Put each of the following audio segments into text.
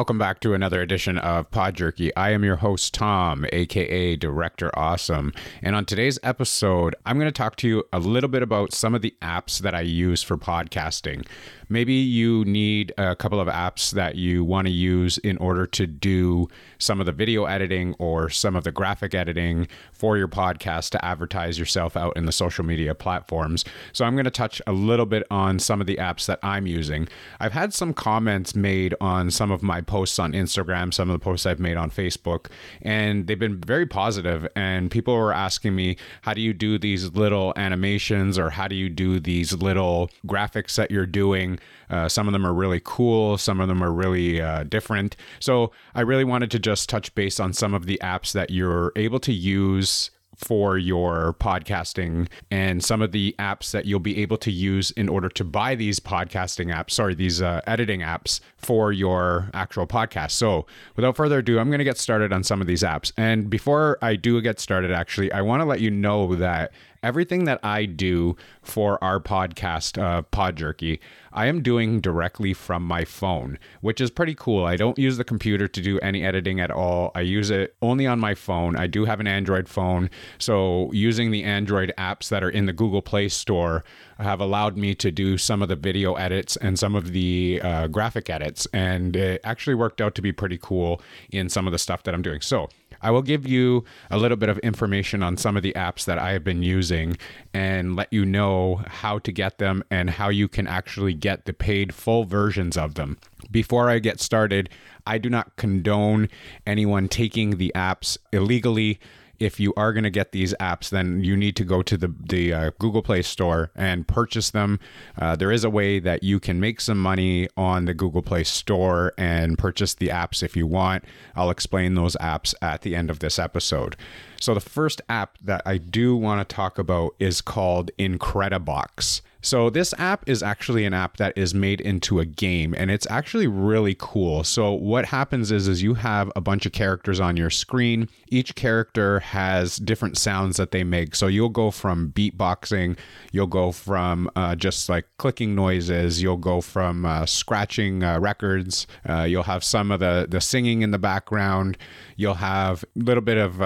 welcome back to another edition of Pod Jerky. I am your host, Tom, aka Director Awesome. And on today's episode, I'm going to talk to you a little bit about some of the apps that I use for podcasting. Maybe you need a couple of apps that you want to use in order to do some of the video editing or some of the graphic editing for your podcast to advertise yourself out in the social media platforms. So I'm going to touch a little bit on some of the apps that I'm using. I've had some comments made on some of my posts on Instagram, some of the posts I've made on Facebook, and they've been very positive. And people were asking me, how do you do these little animations or how do you do these little graphics that you're doing? Uh, some of them are really cool, some of them are really uh, different. So I really wanted to just touch base on some of the apps that you're able to use for your podcasting and some of the apps that you'll be able to use in order to buy these podcasting apps, sorry, these uh, editing apps for your actual podcast. So, without further ado, I'm going to get started on some of these apps. And before I do get started, actually, I want to let you know that everything that I do for our podcast, uh, Pod Jerky, I am doing directly from my phone, which is pretty cool. I don't use the computer to do any editing at all. I use it only on my phone. I do have an Android phone, so using the Android apps that are in the Google Play Store have allowed me to do some of the video edits and some of the uh, graphic edits, and it actually worked out to be pretty cool in some of the stuff that I'm doing. So, I will give you a little bit of information on some of the apps that I have been using and let you know how to get them and how you can actually get the paid full versions of them. Before I get started, I do not condone anyone taking the apps illegally if you are going to get these apps, then you need to go to the the uh, Google Play Store and purchase them. Uh, there is a way that you can make some money on the Google Play Store and purchase the apps if you want. I'll explain those apps at the end of this episode. So the first app that I do want to talk about is called Incredibox. So this app is actually an app that is made into a game and it's actually really cool. So what happens is is you have a bunch of characters on your screen. Each character has different sounds that they make. So you'll go from beatboxing, you'll go from uh, just like clicking noises, you'll go from uh, scratching uh, records, uh, you'll have some of the the singing in the background, you'll have a little bit of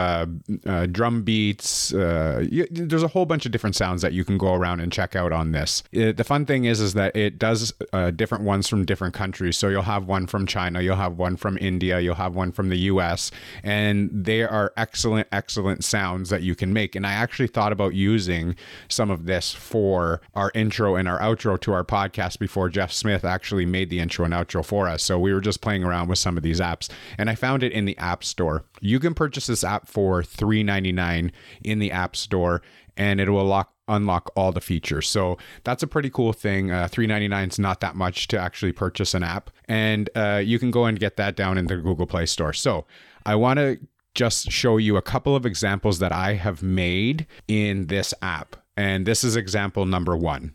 uh, uh, drum beats. You, there's a whole bunch of different sounds that you can go around and check out on this. It, the fun thing is, is that it does uh, different ones from different countries. So you'll have one from China, you'll have one from India, you'll have one from the U.S., and they are excellent, excellent sounds that you can make. And I actually thought about using some of this for our intro and our outro to our podcast before Jeff Smith actually made the intro and outro for us. So we were just playing around with some of these apps, and I found it in the App Store. You can purchase this app for $3.99 in the App Store and it will lock unlock all the features. So that's a pretty cool thing. Uh, Three ninety nine is not that much to actually purchase an app, and uh, you can go and get that down in the Google Play Store. So I want to just show you a couple of examples that I have made in this app, and this is example number one.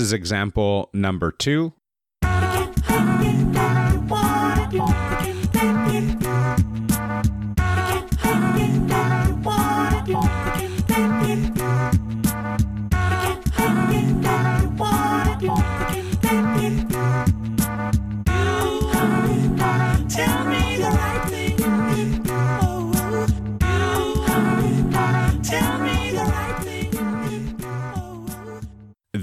Is example number two.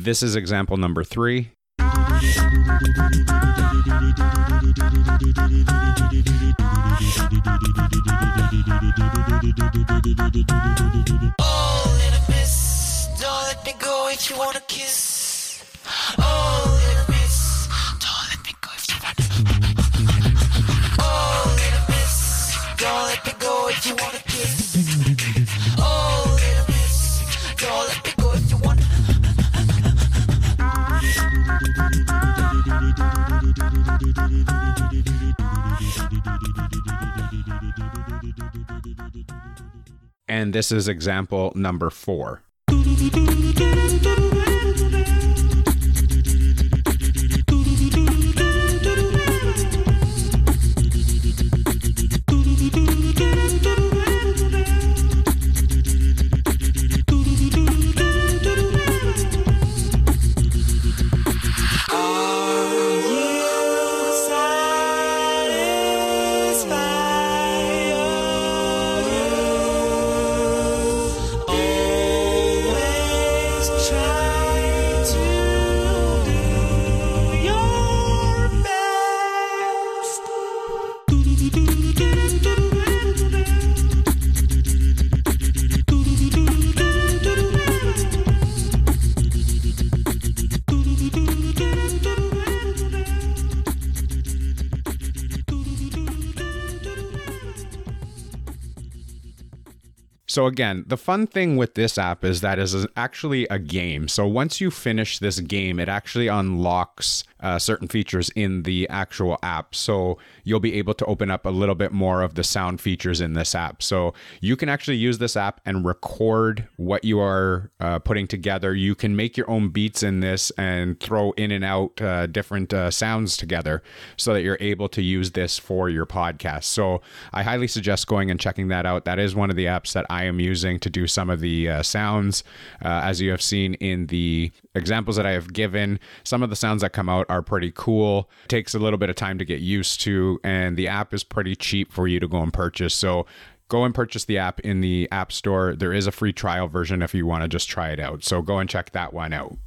This is example number three. Oh, little miss, don't let me go if you wanna kiss. Oh, little And this is example number four. So again, the fun thing with this app is that is actually a game. So once you finish this game, it actually unlocks uh, certain features in the actual app. So you'll be able to open up a little bit more of the sound features in this app. So you can actually use this app and record what you are uh, putting together. You can make your own beats in this and throw in and out uh, different uh, sounds together so that you're able to use this for your podcast. So I highly suggest going and checking that out. That is one of the apps that I am using to do some of the uh, sounds. Uh, as you have seen in the examples that I have given, some of the sounds that come out are pretty cool. takes a little bit of time to get used to, and the app is pretty cheap for you to go and purchase. So go and purchase the app in the App Store. There is a free trial version if you want to just try it out. So go and check that one out.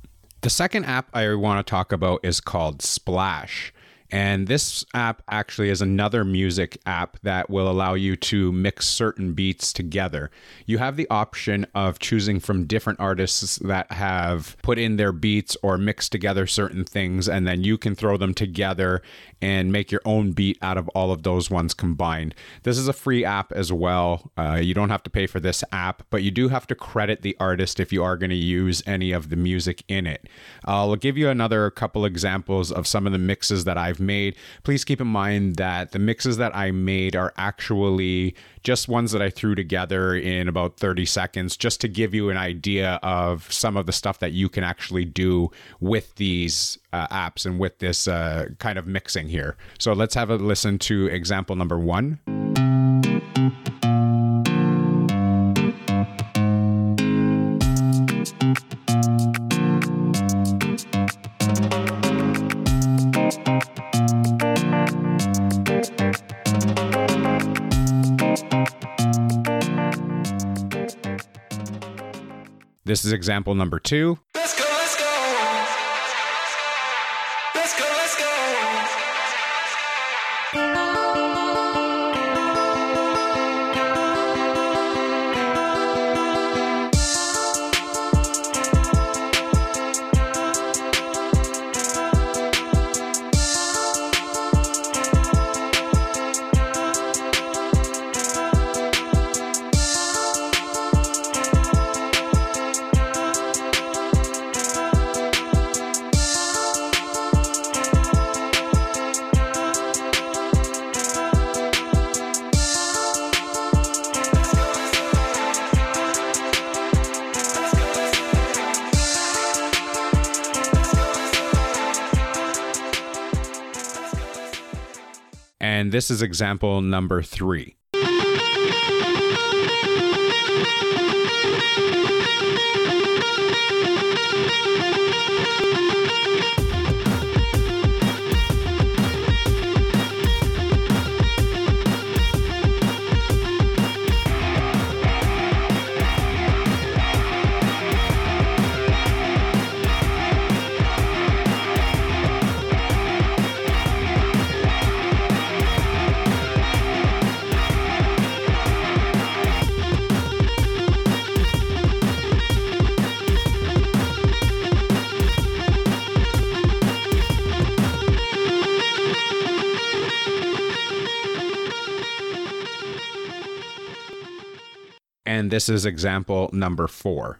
The second app I want to talk about is called Splash. And this app actually is another music app that will allow you to mix certain beats together. You have the option of choosing from different artists that have put in their beats or mixed together certain things, and then you can throw them together and make your own beat out of all of those ones combined. This is a free app as well. Uh, you don't have to pay for this app, but you do have to credit the artist if you are going to use any of the music in it. I'll give you another couple examples of some of the mixes that I've made. Please keep in mind that the mixes that I made are actually just ones that I threw together in about 30 seconds just to give you an idea of some of the stuff that you can actually do with these uh, apps and with this uh, kind of mixing here. So let's have a listen to example number one. This is example number 2 Let's go, let's go. This is example number three. this is example number four.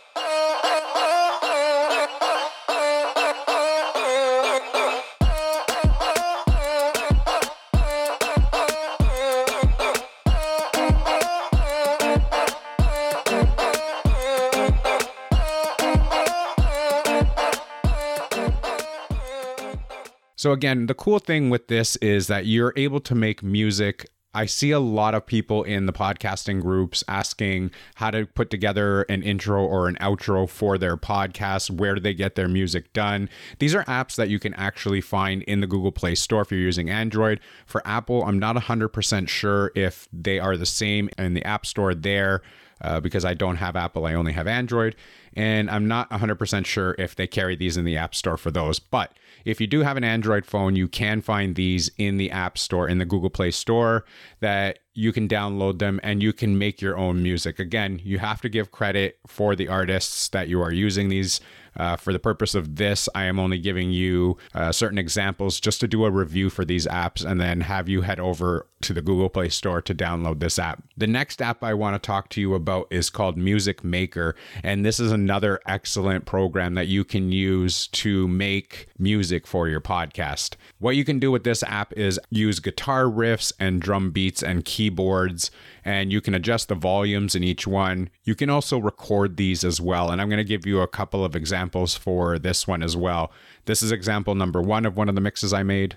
So, again, the cool thing with this is that you're able to make music I see a lot of people in the podcasting groups asking how to put together an intro or an outro for their podcast. Where do they get their music done? These are apps that you can actually find in the Google Play Store if you're using Android. For Apple, I'm not 100% sure if they are the same in the App Store there. Uh, because I don't have Apple, I only have Android. And I'm not 100% sure if they carry these in the App Store for those. But if you do have an Android phone, you can find these in the App Store, in the Google Play Store, that you can download them and you can make your own music. Again, you have to give credit for the artists that you are using these. Uh, for the purpose of this, I am only giving you uh, certain examples just to do a review for these apps and then have you head over to the Google Play Store to download this app. The next app I want to talk to you about is called Music Maker, and this is another excellent program that you can use to make music for your podcast. What you can do with this app is use guitar riffs and drum beats and keyboards, and you can adjust the volumes in each one. You can also record these as well, and I'm going to give you a couple of examples for this one as well. This is example number one of one of the mixes I made.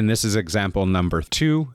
And this is example number two.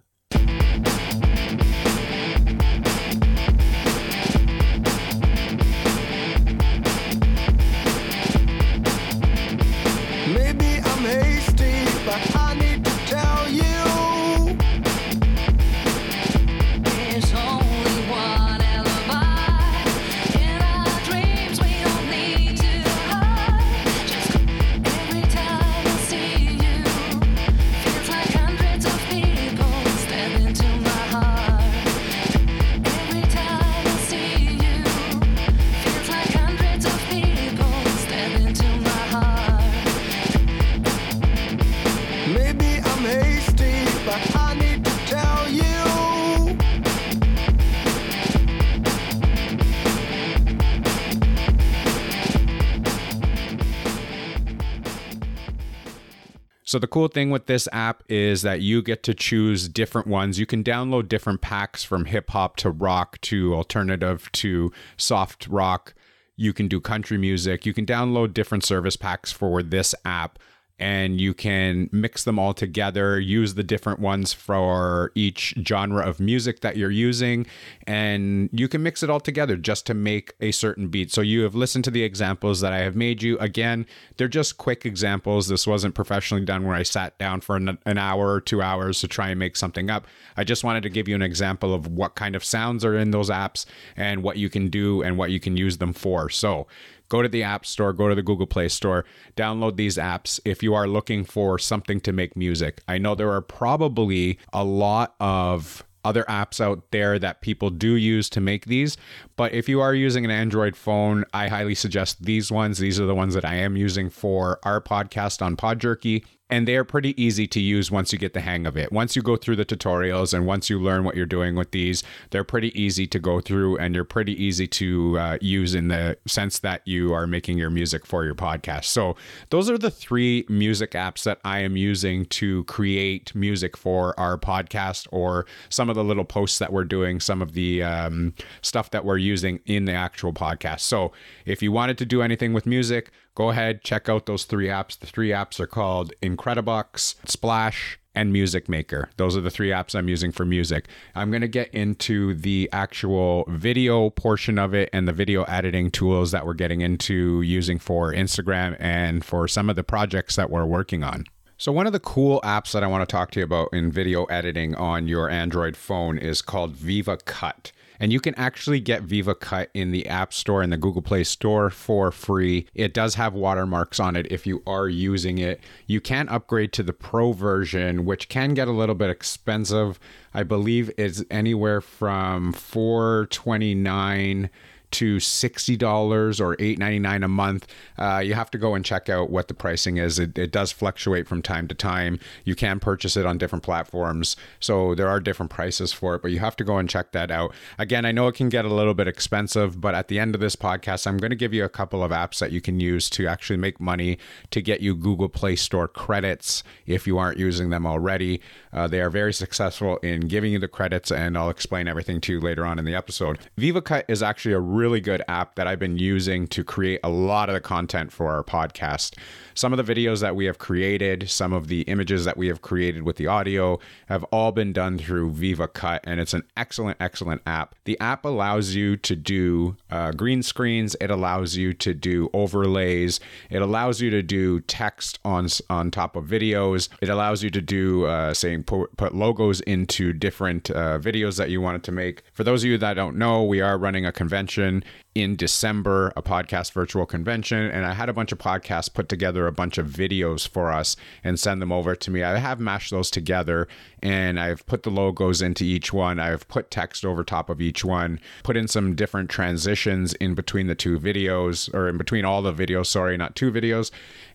So the cool thing with this app is that you get to choose different ones. You can download different packs from hip hop to rock to alternative to soft rock. You can do country music. You can download different service packs for this app and you can mix them all together, use the different ones for each genre of music that you're using, and you can mix it all together just to make a certain beat. So you have listened to the examples that I have made you. Again, they're just quick examples. This wasn't professionally done where I sat down for an, an hour or two hours to try and make something up. I just wanted to give you an example of what kind of sounds are in those apps and what you can do and what you can use them for. So, go to the App Store, go to the Google Play Store, download these apps if you are looking for something to make music. I know there are probably a lot of other apps out there that people do use to make these. But if you are using an Android phone, I highly suggest these ones. These are the ones that I am using for our podcast on Podjerky. And they are pretty easy to use once you get the hang of it. Once you go through the tutorials and once you learn what you're doing with these, they're pretty easy to go through and you're pretty easy to uh, use in the sense that you are making your music for your podcast. So, those are the three music apps that I am using to create music for our podcast or some of the little posts that we're doing, some of the um, stuff that we're using in the actual podcast. So, if you wanted to do anything with music, go ahead, check out those three apps. The three apps are called Incredibox, Splash, and Music Maker. Those are the three apps I'm using for music. I'm going to get into the actual video portion of it and the video editing tools that we're getting into using for Instagram and for some of the projects that we're working on. So, one of the cool apps that I want to talk to you about in video editing on your Android phone is called Viva Cut. And you can actually get Viva Cut in the App Store and the Google Play Store for free. It does have watermarks on it if you are using it. You can upgrade to the Pro version, which can get a little bit expensive. I believe it's anywhere from 429 to $60 or $8.99 a month. Uh, you have to go and check out what the pricing is. It, it does fluctuate from time to time. You can purchase it on different platforms. So there are different prices for it, but you have to go and check that out. Again, I know it can get a little bit expensive, but at the end of this podcast, I'm going to give you a couple of apps that you can use to actually make money to get you Google Play Store credits if you aren't using them already. Uh, they are very successful in giving you the credits, and I'll explain everything to you later on in the episode. VivaCut is actually a really good app that I've been using to create a lot of the content for our podcast. Some of the videos that we have created, some of the images that we have created with the audio have all been done through VivaCut, and it's an excellent, excellent app. The app allows you to do uh, green screens, it allows you to do overlays, it allows you to do text on on top of videos, it allows you to do uh, saying put, put logos into different uh, videos that you wanted to make. For those of you that don't know, we are running a convention in December, a podcast virtual convention, and I had a bunch of podcasts put together a bunch of videos for us and send them over to me. I have mashed those together and I've put the logos into each one. I've put text over top of each one, put in some different transitions in between the two videos or in between all the videos, sorry, not two videos.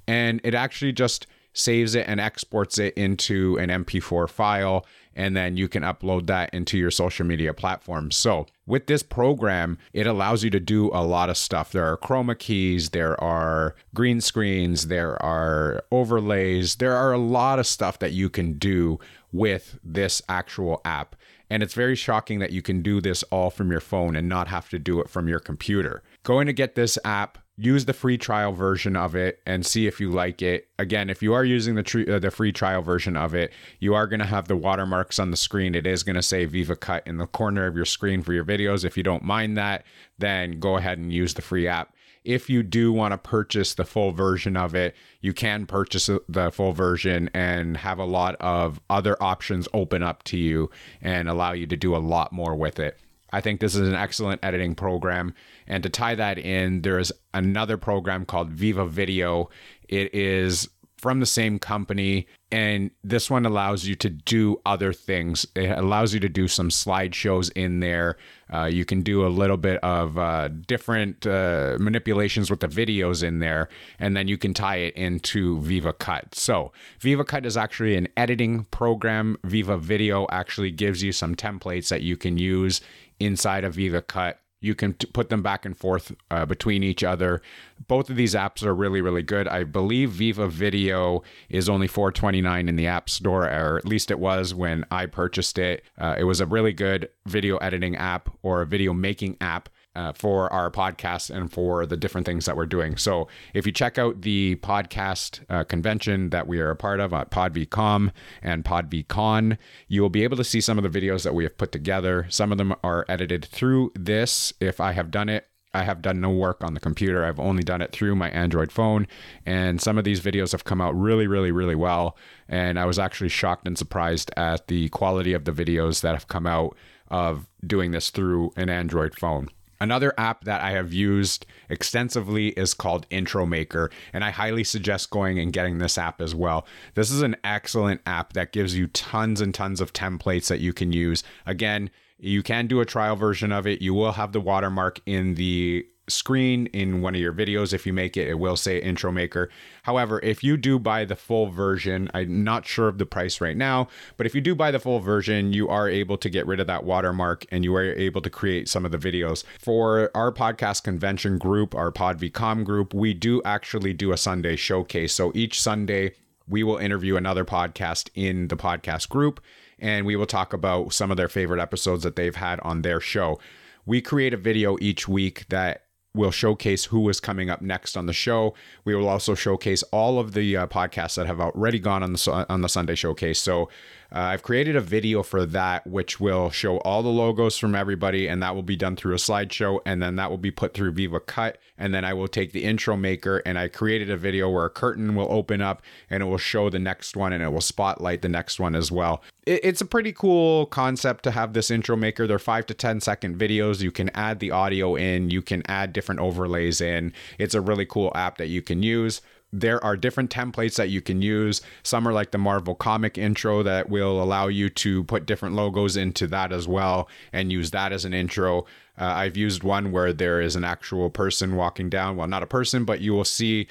And it actually just saves it and exports it into an MP4 file, and then you can upload that into your social media platforms. So, with this program, it allows you to do a lot of stuff. There are chroma keys, there are green screens, there are overlays, there are a lot of stuff that you can do with this actual app. And it's very shocking that you can do this all from your phone and not have to do it from your computer. Going to get this app use the free trial version of it and see if you like it. Again, if you are using the tr- uh, the free trial version of it, you are going to have the watermarks on the screen. It is going to say Viva Cut in the corner of your screen for your videos. If you don't mind that, then go ahead and use the free app. If you do want to purchase the full version of it, you can purchase the full version and have a lot of other options open up to you and allow you to do a lot more with it. I think this is an excellent editing program. And to tie that in, there is another program called Viva Video. It is from the same company, and this one allows you to do other things. It allows you to do some slideshows in there. Uh, you can do a little bit of uh, different uh, manipulations with the videos in there, and then you can tie it into Viva Cut. So, Viva Cut is actually an editing program. Viva Video actually gives you some templates that you can use inside of Viva Cut. You can t- put them back and forth uh, between each other. Both of these apps are really, really good. I believe Viva Video is only $4.29 in the App Store, or at least it was when I purchased it. Uh, it was a really good video editing app or a video making app uh, for our podcast and for the different things that we're doing. So if you check out the podcast uh, convention that we are a part of at PodVCom and PodVCon, you will be able to see some of the videos that we have put together. Some of them are edited through this. If I have done it, I have done no work on the computer. I've only done it through my Android phone. And some of these videos have come out really, really, really well. And I was actually shocked and surprised at the quality of the videos that have come out of doing this through an Android phone. Another app that I have used extensively is called Intro Maker, and I highly suggest going and getting this app as well. This is an excellent app that gives you tons and tons of templates that you can use. Again, you can do a trial version of it. You will have the watermark in the screen in one of your videos. If you make it it will say intro maker. However if you do buy the full version i'm not sure of the price right now but if you do buy the full version you are able to get rid of that watermark and you are able to create some of the videos. For our podcast convention group our podvcom group we do actually do a sunday showcase. So each sunday we will interview another podcast in the podcast group and we will talk about some of their favorite episodes that they've had on their show. We create a video each week that We'll showcase who is coming up next on the show. We will also showcase all of the uh, podcasts that have already gone on the on the Sunday showcase. So Uh, I've created a video for that, which will show all the logos from everybody, and that will be done through a slideshow, and then that will be put through Viva Cut, and then I will take the intro maker, and I created a video where a curtain will open up, and it will show the next one, and it will spotlight the next one as well. It, it's a pretty cool concept to have this intro maker. They're five to ten second videos. You can add the audio in, you can add different overlays in. It's a really cool app that you can use there are different templates that you can use. Some are like the Marvel comic intro that will allow you to put different logos into that as well and use that as an intro. Uh, I've used one where there is an actual person walking down. Well, not a person, but you will see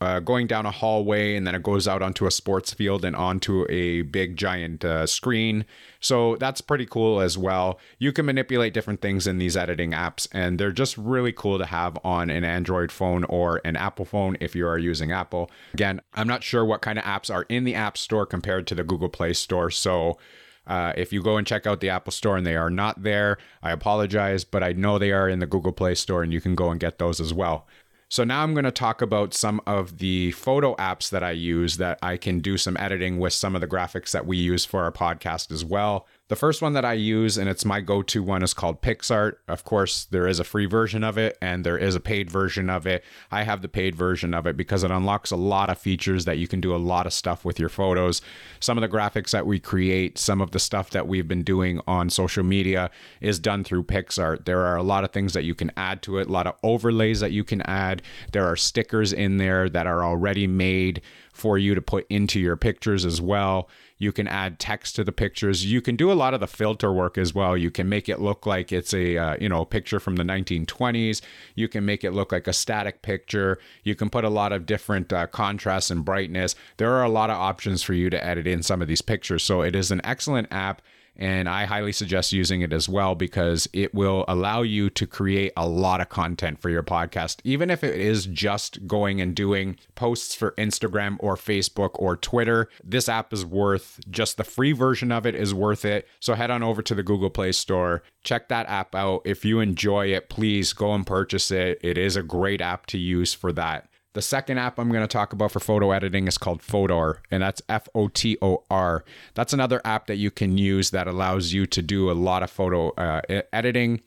uh, going down a hallway and then it goes out onto a sports field and onto a big giant uh, screen. So that's pretty cool as well. You can manipulate different things in these editing apps, and they're just really cool to have on an Android phone or an Apple phone if you are using Apple. Again, I'm not sure what kind of apps are in the App Store compared to the Google Play Store. So uh, if you go and check out the Apple Store and they are not there, I apologize, but I know they are in the Google Play Store and you can go and get those as well. So now I'm going to talk about some of the photo apps that I use that I can do some editing with some of the graphics that we use for our podcast as well. The first one that I use, and it's my go to one, is called PicsArt. Of course, there is a free version of it and there is a paid version of it. I have the paid version of it because it unlocks a lot of features that you can do a lot of stuff with your photos. Some of the graphics that we create, some of the stuff that we've been doing on social media is done through PicsArt. There are a lot of things that you can add to it, a lot of overlays that you can add. There are stickers in there that are already made for you to put into your pictures as well. You can add text to the pictures. You can do a lot of the filter work as well. You can make it look like it's a uh, you know a picture from the 1920s. You can make it look like a static picture. You can put a lot of different uh, and brightness. There are a lot of options for you to edit in some of these pictures. So it is an excellent app and I highly suggest using it as well because it will allow you to create a lot of content for your podcast, even if it is just going and doing posts for Instagram or Facebook or Twitter. This app is worth just the free version of it is worth it. So head on over to the Google Play Store, check that app out. If you enjoy it, please go and purchase it. It is a great app to use for that. The second app I'm going to talk about for photo editing is called Fotor, and that's F O T O R. That's another app that you can use that allows you to do a lot of photo uh, editing,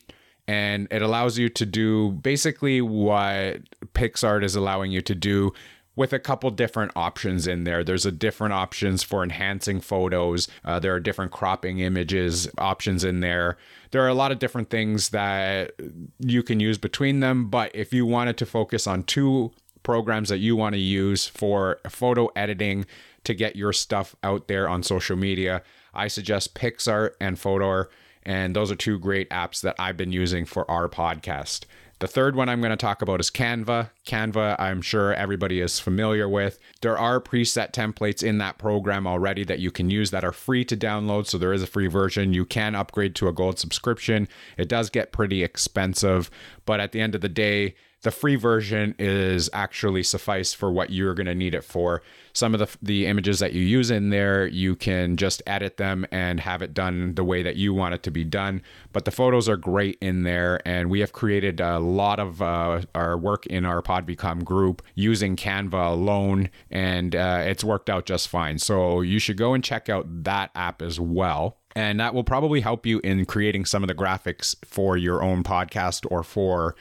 and it allows you to do basically what PicsArt is allowing you to do with a couple different options in there. There's a different options for enhancing photos. Uh, there are different cropping images options in there. There are a lot of different things that you can use between them. But if you wanted to focus on two programs that you want to use for photo editing to get your stuff out there on social media, I suggest PicsArt and Fotor. And those are two great apps that I've been using for our podcast. The third one I'm going to talk about is Canva. Canva, I'm sure everybody is familiar with. There are preset templates in that program already that you can use that are free to download. So there is a free version. You can upgrade to a gold subscription. It does get pretty expensive, but at the end of the day, the free version is actually suffice for what you're going to need it for. Some of the the images that you use in there, you can just edit them and have it done the way that you want it to be done. But the photos are great in there, and we have created a lot of uh, our work in our PodVCom group using Canva alone, and uh, it's worked out just fine. So you should go and check out that app as well and that will probably help you in creating some of the graphics for your own podcast or for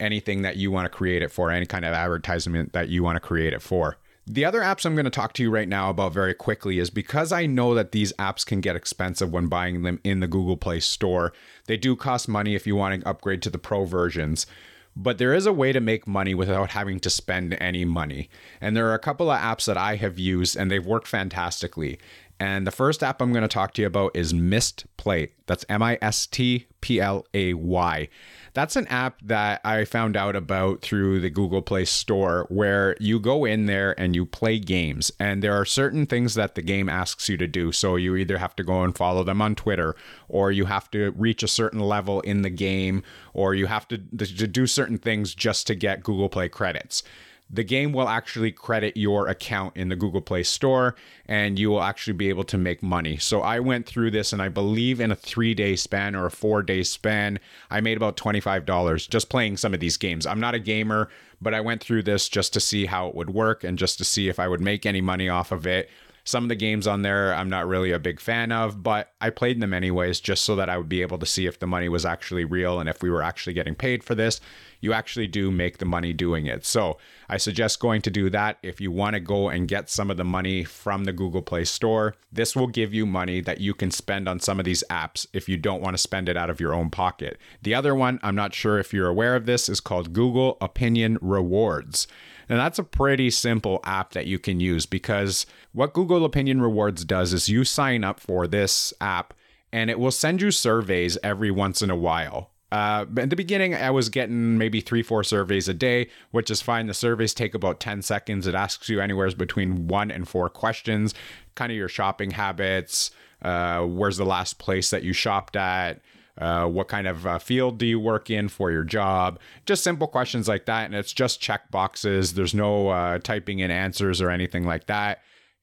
anything that you want to create it for, any kind of advertisement that you want to create it for. The other apps I'm going to talk to you right now about very quickly is because I know that these apps can get expensive when buying them in the Google Play Store. They do cost money if you want to upgrade to the pro versions. But there is a way to make money without having to spend any money. And there are a couple of apps that I have used and they've worked fantastically. And the first app I'm going to talk to you about is Mist Play. That's M I S T P L A Y. That's an app that I found out about through the Google Play Store where you go in there and you play games. And there are certain things that the game asks you to do. So you either have to go and follow them on Twitter, or you have to reach a certain level in the game, or you have to, to do certain things just to get Google Play credits the game will actually credit your account in the Google Play Store and you will actually be able to make money. So I went through this and I believe in a three day span or a four day span, I made about $25 just playing some of these games. I'm not a gamer, but I went through this just to see how it would work and just to see if I would make any money off of it. Some of the games on there I'm not really a big fan of, but I played them anyways just so that I would be able to see if the money was actually real and if we were actually getting paid for this. You actually do make the money doing it. So I suggest going to do that if you want to go and get some of the money from the Google Play Store. This will give you money that you can spend on some of these apps if you don't want to spend it out of your own pocket. The other one, I'm not sure if you're aware of this, is called Google Opinion Rewards. And that's a pretty simple app that you can use because what Google Opinion Rewards does is you sign up for this app and it will send you surveys every once in a while. Uh, at the beginning, I was getting maybe three, four surveys a day, which is fine. The surveys take about 10 seconds. It asks you anywhere between one and four questions, kind of your shopping habits, uh, where's the last place that you shopped at, uh, what kind of uh, field do you work in for your job? Just simple questions like that. And it's just check boxes. There's no uh, typing in answers or anything like that.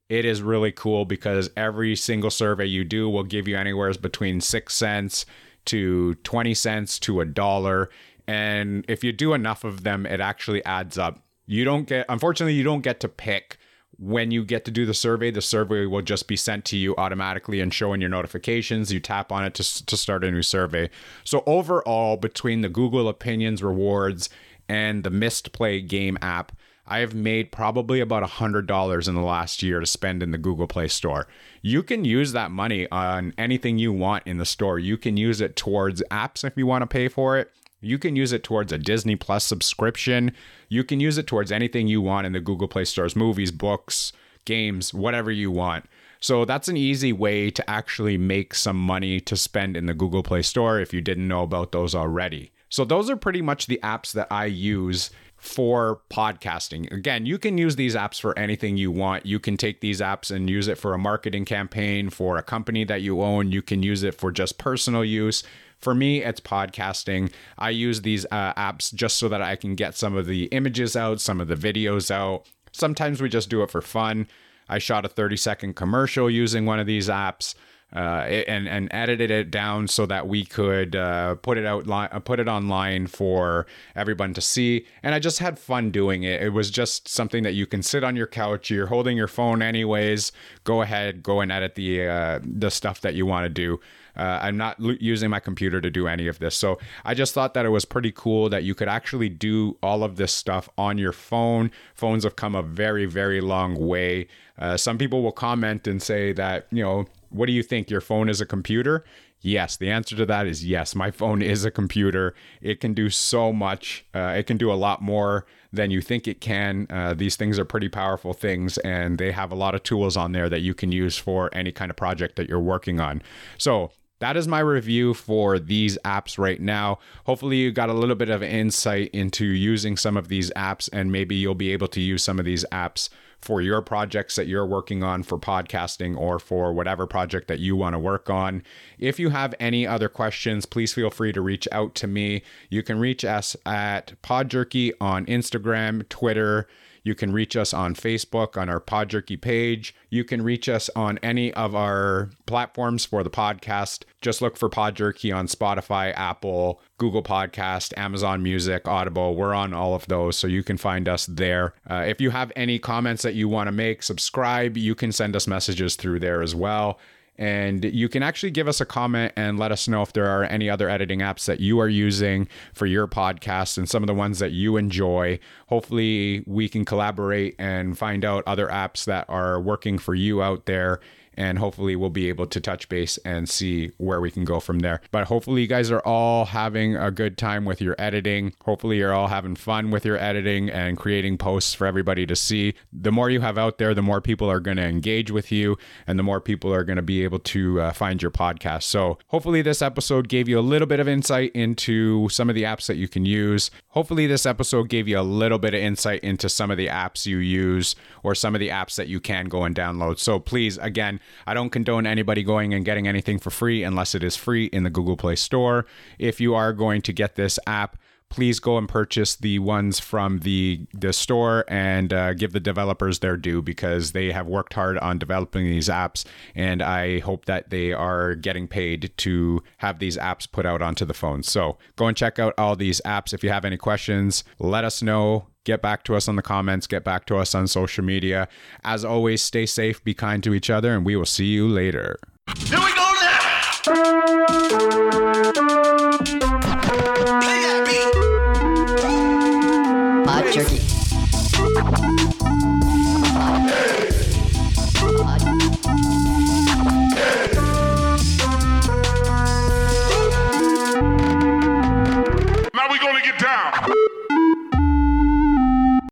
It is really cool because every single survey you do will give you anywhere between six cents to 20 cents to a dollar. And if you do enough of them, it actually adds up. You don't get, unfortunately, you don't get to pick when you get to do the survey, the survey will just be sent to you automatically and show in your notifications. You tap on it to, to start a new survey. So, overall, between the Google Opinions rewards and the Mistplay game app, I have made probably about $100 in the last year to spend in the Google Play Store. You can use that money on anything you want in the store. You can use it towards apps if you want to pay for it. You can use it towards a Disney Plus subscription. You can use it towards anything you want in the Google Play Stores movies, books, games, whatever you want. So that's an easy way to actually make some money to spend in the Google Play Store if you didn't know about those already. So those are pretty much the apps that I use for podcasting. Again, you can use these apps for anything you want. You can take these apps and use it for a marketing campaign, for a company that you own. You can use it for just personal use. For me, it's podcasting. I use these uh, apps just so that I can get some of the images out, some of the videos out. Sometimes we just do it for fun. I shot a 30 second commercial using one of these apps. Uh, and and edited it down so that we could uh, put it out li- uh, put it online for everyone to see. And I just had fun doing it. It was just something that you can sit on your couch. You're holding your phone anyways. Go ahead, go and edit the uh, the stuff that you want to do. Uh, I'm not l- using my computer to do any of this. So I just thought that it was pretty cool that you could actually do all of this stuff on your phone. Phones have come a very, very long way. Uh, some people will comment and say that, you know, what do you think? Your phone is a computer? Yes, the answer to that is yes. My phone is a computer. It can do so much. Uh, it can do a lot more than you think it can. Uh, these things are pretty powerful things, and they have a lot of tools on there that you can use for any kind of project that you're working on. So, that is my review for these apps right now. Hopefully, you got a little bit of insight into using some of these apps, and maybe you'll be able to use some of these apps for your projects that you're working on for podcasting or for whatever project that you want to work on. If you have any other questions, please feel free to reach out to me. You can reach us at Podjerky on Instagram, Twitter. You can reach us on Facebook on our Podjerky page. You can reach us on any of our platforms for the podcast. Just look for Podjerky on Spotify, Apple, Google Podcast, Amazon Music, Audible. We're on all of those, so you can find us there. Uh, if you have any comments that you want to make, subscribe. You can send us messages through there as well. And you can actually give us a comment and let us know if there are any other editing apps that you are using for your podcast and some of the ones that you enjoy. Hopefully, we can collaborate and find out other apps that are working for you out there and hopefully we'll be able to touch base and see where we can go from there. But hopefully you guys are all having a good time with your editing. Hopefully you're all having fun with your editing and creating posts for everybody to see. The more you have out there, the more people are going to engage with you and the more people are going to be able to uh, find your podcast. So hopefully this episode gave you a little bit of insight into some of the apps that you can use. Hopefully this episode gave you a little bit of insight into some of the apps you use or some of the apps that you can go and download. So please, again, I don't condone anybody going and getting anything for free unless it is free in the Google Play Store. If you are going to get this app, please go and purchase the ones from the the store and uh, give the developers their due because they have worked hard on developing these apps, and I hope that they are getting paid to have these apps put out onto the phone. So go and check out all these apps. If you have any questions, let us know. Get back to us on the comments, get back to us on social media. As always, stay safe, be kind to each other, and we will see you later. Here we go now.